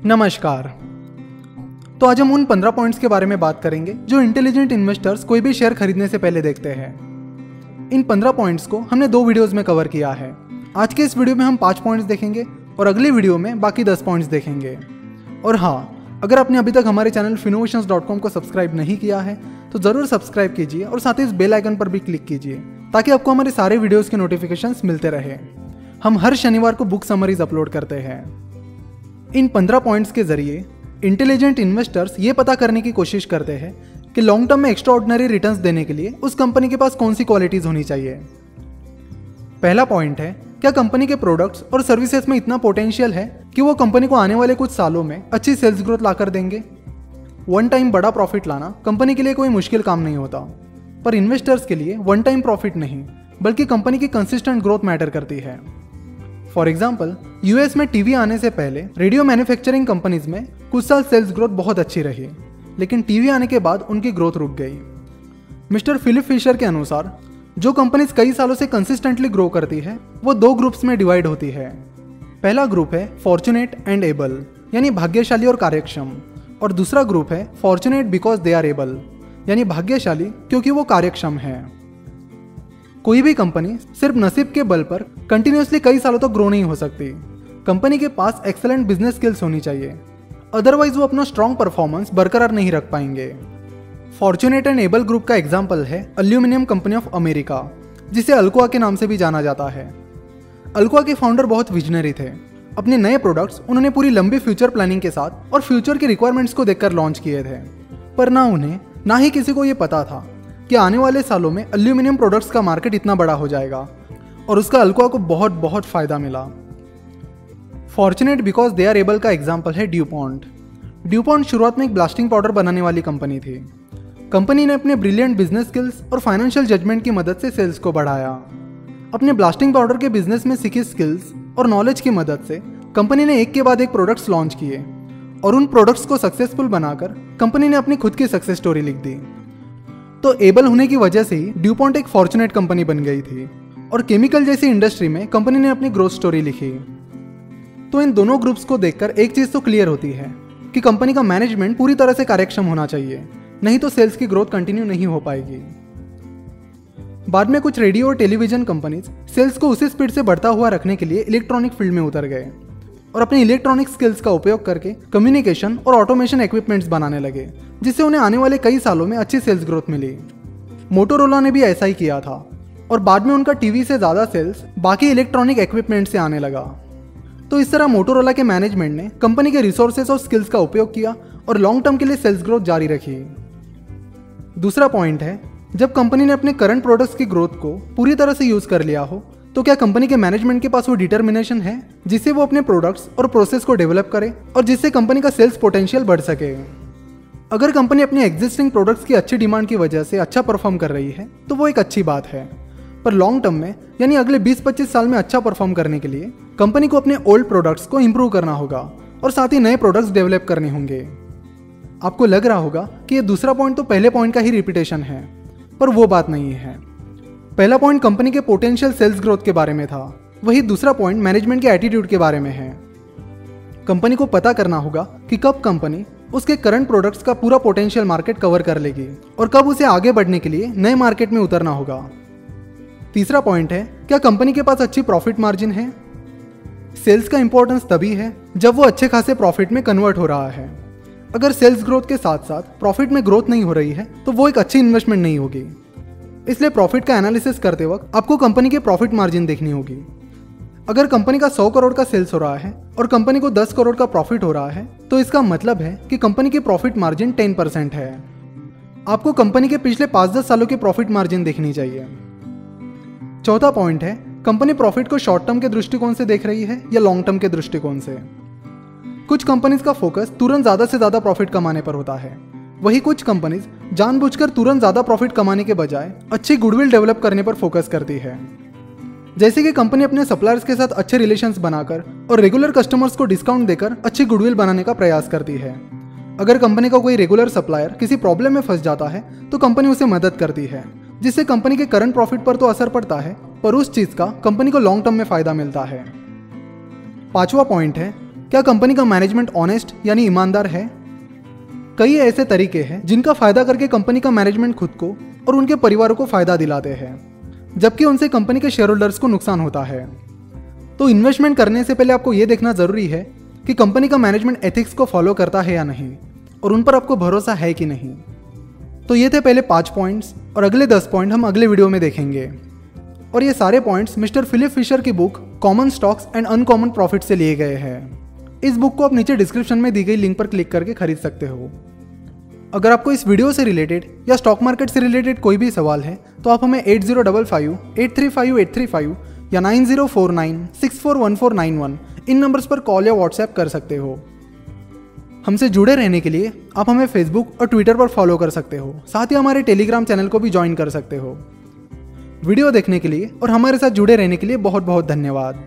नमस्कार। तो आज हम उन पंद्रह पॉइंट्स के बारे में बात करेंगे, जो इंटेलिजेंट इन्वेस्टर्स कोई भी शेयर खरीदने से पहले देखते हैं। इन पंद्रह पॉइंट्स को हमने दो वीडियोस में कवर किया है। आज के इस वीडियो में हम पाँच पॉइंट्स देखेंगे और अगले वीडियो में बाकी दस पॉइंट्स देखेंगे। और हाँ अगर आपने अभी तक हमारे चैनल कॉम को सब्सक्राइब नहीं किया है तो ज़रूर सब्सक्राइब कीजिए और साथ ही इस बेल आइकन पर भी क्लिक कीजिए, ताकि आपको हमारे सारे वीडियोस के नोटिफिकेशंस मिलते रहे। हम हर शनिवार को बुक समरीज अपलोड करते हैं। इन पंद्रह पॉइंट्स के ज़रिए इंटेलिजेंट इन्वेस्टर्स ये पता करने की कोशिश करते हैं कि लॉन्ग टर्म में एक्स्ट्रा ऑर्डनरी रिटर्न देने के लिए उस कंपनी के पास कौन सी क्वालिटीज होनी चाहिए। पहला पॉइंट है, क्या कंपनी के प्रोडक्ट्स और सर्विसेज़ में इतना पोटेंशियल है कि वो कंपनी को आने वाले कुछ सालों में अच्छी सेल्स ग्रोथ ला कर देंगे? वन टाइम बड़ा प्रॉफिट लाना कंपनी के लिए कोई मुश्किल काम नहीं होता। पर इन्वेस्टर्स के लिए वन टाइम प्रॉफिट नहीं, बल्कि कंपनी की कंसिस्टेंट ग्रोथ मैटर करती है। फॉर एग्ज़ाम्पल यूएस में टीवी आने से पहले रेडियो मैन्युफैक्चरिंग कंपनीज़ में कुछ साल सेल्स ग्रोथ बहुत अच्छी रही, लेकिन टीवी आने के बाद उनकी ग्रोथ रुक गई। मिस्टर फिलिप फिशर के अनुसार, जो कंपनीज़ कई सालों से कंसिस्टेंटली ग्रो करती है, वो दो ग्रुप्स में डिवाइड होती है। पहला ग्रुप है फॉर्चुनेट एंड एबल यानी भाग्यशाली और कार्यक्षम, और दूसरा ग्रुप है fortunate because they are able यानी भाग्यशाली क्योंकि वो कार्यक्षम है। कोई भी कंपनी सिर्फ़ नसीब के बल पर कंटिन्यूसली कई सालों तक तो ग्रो नहीं हो सकती। कंपनी के पास एक्सेलेंट बिज़नेस स्किल्स होनी चाहिए। अदरवाइज़ वो अपना स्ट्रॉन्ग परफॉर्मेंस बरकरार नहीं रख पाएँगे। फॉर्चुनेट एंड एबल ग्रुप का एग्ज़ाम्पल है अल्यूमिनियम कंपनी ऑफ़ अमेरिका जिसे अल्कोआ के नाम से भी जाना जाता है। अल्कोआ के फाउंडर बहुत विजनरी थे। अपने नए प्रोडक्ट्स उन्होंने पूरी लंबी फ्यूचर प्लानिंग के साथ और फ्यूचर के रिक्वायरमेंट्स को देखकर लॉन्च किए थे। पर ना उन्हें, ना ही किसी को ये पता था। कि आने वाले सालों में एल्यूमिनियम प्रोडक्ट्स का मार्केट इतना बड़ा हो जाएगा और उसका अल्कोआ को बहुत बहुत फ़ायदा मिला। Fortunate because they are able का एग्ज़ाम्पल है ड्यूपॉन्ट ड्यूपॉन्ट शुरुआत में एक ब्लास्टिंग पाउडर बनाने वाली कंपनी थी। कंपनी ने अपने ब्रिलियंट बिज़नेस स्किल्स और फाइनेंशियल जजमेंट की मदद से सेल्स को बढ़ाया। अपने ब्लास्टिंग पाउडर के बिज़नेस में सीखी स्किल्स और नॉलेज की मदद से कंपनी ने एक के बाद एक प्रोडक्ट्स लॉन्च किए और उन प्रोडक्ट्स को सक्सेसफुल बनाकर कंपनी ने अपनी खुद की सक्सेस स्टोरी लिख दी। तो एबल होने की वजह से ड्यूपॉन्ट एक फॉर्चुनेट कंपनी बन गई थी और केमिकल जैसी इंडस्ट्री में कंपनी ने अपनी ग्रोथ स्टोरी लिखी। तो इन दोनों ग्रुप्स को देखकर एक चीज़ तो क्लियर होती है कि कंपनी का मैनेजमेंट पूरी तरह से कार्यक्षम होना चाहिए, नहीं तो सेल्स की ग्रोथ कंटिन्यू नहीं हो पाएगी। बाद में कुछ रेडियो और टेलीविज़न कंपनीज़ सेल्स को उसी स्पीड से बढ़ता हुआ रखने के लिए इलेक्ट्रॉनिक फ़ील्ड में उतर गए। और अपने इलेक्ट्रॉनिक स्किल्स का उपयोग करके कम्युनिकेशन और ऑटोमेशन इक्विपमेंट्स बनाने लगे, जिससे उन्हें आने वाले कई सालों में अच्छी सेल्स ग्रोथ मिली। मोटोरोला ने भी ऐसा ही किया था, और बाद में उनका टीवी से ज़्यादा सेल्स बाकी इलेक्ट्रॉनिक इक्विपमेंट से आने लगा। तो इस तरह मोटोरोला के मैनेजमेंट ने कंपनी के रिसोर्सेज और स्किल्स का उपयोग किया और लॉन्ग टर्म के लिए सेल्स ग्रोथ जारी रखी। दूसरा पॉइंट है, जब कंपनी ने अपने करंट प्रोडक्ट्स की ग्रोथ को पूरी तरह से यूज़ कर लिया हो तो क्या कंपनी के मैनेजमेंट के पास वो डिटर्मिनेशन है, जिससे वो अपने प्रोडक्ट्स और प्रोसेस को डेवलप करे और जिससे कंपनी का सेल्स पोटेंशियल बढ़ सके? अगर कंपनी अपनी एग्जिस्टिंग प्रोडक्ट्स की अच्छी डिमांड की वजह से अच्छा परफॉर्म कर रही है तो वो एक अच्छी बात है। पर लॉन्ग टर्म में, यानी अगले 20-25 साल में अच्छा परफॉर्म करने के लिए कंपनी को अपने ओल्ड प्रोडक्ट्स को इंप्रूव करना होगा और साथ ही नए प्रोडक्ट्स डेवलप करने होंगे। आपको लग रहा होगा कि ये दूसरा पॉइंट तो पहले पॉइंट का ही रिपीटेशन है, पर वो बात नहीं है। पहला पॉइंट कंपनी के पोटेंशियल सेल्स ग्रोथ के बारे में था। वही दूसरा पॉइंट मैनेजमेंट के एटीट्यूड के बारे में है। कंपनी को पता करना होगा कि कब कंपनी उसके करंट प्रोडक्ट्स का पूरा पोटेंशियल मार्केट कवर कर लेगी और कब उसे आगे बढ़ने के लिए नए मार्केट में उतरना होगा। तीसरा पॉइंट है, क्या कंपनी के पास अच्छी प्रॉफिट मार्जिन है? सेल्स का इंपॉर्टेंस तभी है जब वो अच्छे खासे प्रॉफिट में कन्वर्ट हो रहा है। अगर सेल्स ग्रोथ के साथ साथ प्रॉफिट में ग्रोथ नहीं हो रही है तो वो एक अच्छी इन्वेस्टमेंट नहीं होगी। इसलिए प्रॉफिट का एनालिसिस करते वक्त आपको कंपनी के प्रॉफिट मार्जिन देखनी होगी। अगर कंपनी का 100 करोड़ का सेल्स हो रहा है और कंपनी को 10 करोड़ का प्रॉफिट हो रहा है तो इसका मतलब है कि कंपनी की प्रॉफिट मार्जिन 10 परसेंट है। आपको कंपनी के पिछले पाँच दस सालों की प्रॉफिट मार्जिन देखनी चाहिए। चौथा पॉइंट है कंपनी प्रॉफिट को शॉर्ट टर्म के दृष्टिकोण से देख रही है या लॉन्ग टर्म के दृष्टिकोण से? कुछ कंपनीज़ का फोकस तुरंत ज़्यादा से ज़्यादा प्रॉफिट कमाने पर होता है। वही कुछ कंपनीज़ जानबूझकर तुरंत ज़्यादा प्रॉफिट कमाने के बजाय अच्छी गुडविल डेवलप करने पर फोकस करती है। जैसे कि कंपनी अपने सप्लायर्स के साथ अच्छे रिलेशंस बनाकर और रेगुलर कस्टमर्स को डिस्काउंट देकर अच्छी गुडविल बनाने का प्रयास करती है। अगर कंपनी का कोई रेगुलर सप्लायर किसी प्रॉब्लम में फंस जाता है तो कंपनी उसे मदद करती है, जिससे कंपनी के करंट प्रॉफिट पर तो असर पड़ता है, पर उस चीज़ का कंपनी को लॉन्ग टर्म में फ़ायदा मिलता है। पांचवा पॉइंट है, क्या कंपनी का मैनेजमेंट ऑनेस्ट यानी ईमानदार है? कई ऐसे तरीके हैं जिनका फ़ायदा करके कंपनी का मैनेजमेंट खुद को और उनके परिवारों को फ़ायदा दिलाते हैं, जबकि उनसे कंपनी के शेयर होल्डर्स को नुकसान होता है। तो इन्वेस्टमेंट करने से पहले आपको यह देखना ज़रूरी है कि कंपनी का मैनेजमेंट एथिक्स को फॉलो करता है या नहीं, और उन पर आपको भरोसा है कि नहीं। तो ये थे पहले पाँच पॉइंट्स और अगले दस पॉइंट हम अगले वीडियो में देखेंगे। और ये सारे पॉइंट्स मिस्टर फिलिप फिशर की book common stocks and uncommon profit से लिए गए हैं। इस बुक को आप नीचे डिस्क्रिप्शन में दी गई लिंक पर क्लिक करके खरीद सकते हो। अगर आपको इस वीडियो से रिलेटेड या स्टॉक मार्केट से रिलेटेड कोई भी सवाल है तो आप हमें eight zero double five, eight three five, eight three five या nine zero four nine, six four one four nine one इन नंबर्स पर कॉल या व्हाट्सएप कर सकते हो। हमसे जुड़े रहने के लिए आप हमें फेसबुक और ट्विटर पर फॉलो कर सकते हो। साथ ही हमारे टेलीग्राम चैनल को भी ज्वाइन कर सकते हो। वीडियो देखने के लिए और हमारे साथ जुड़े रहने के लिए बहुत बहुत धन्यवाद।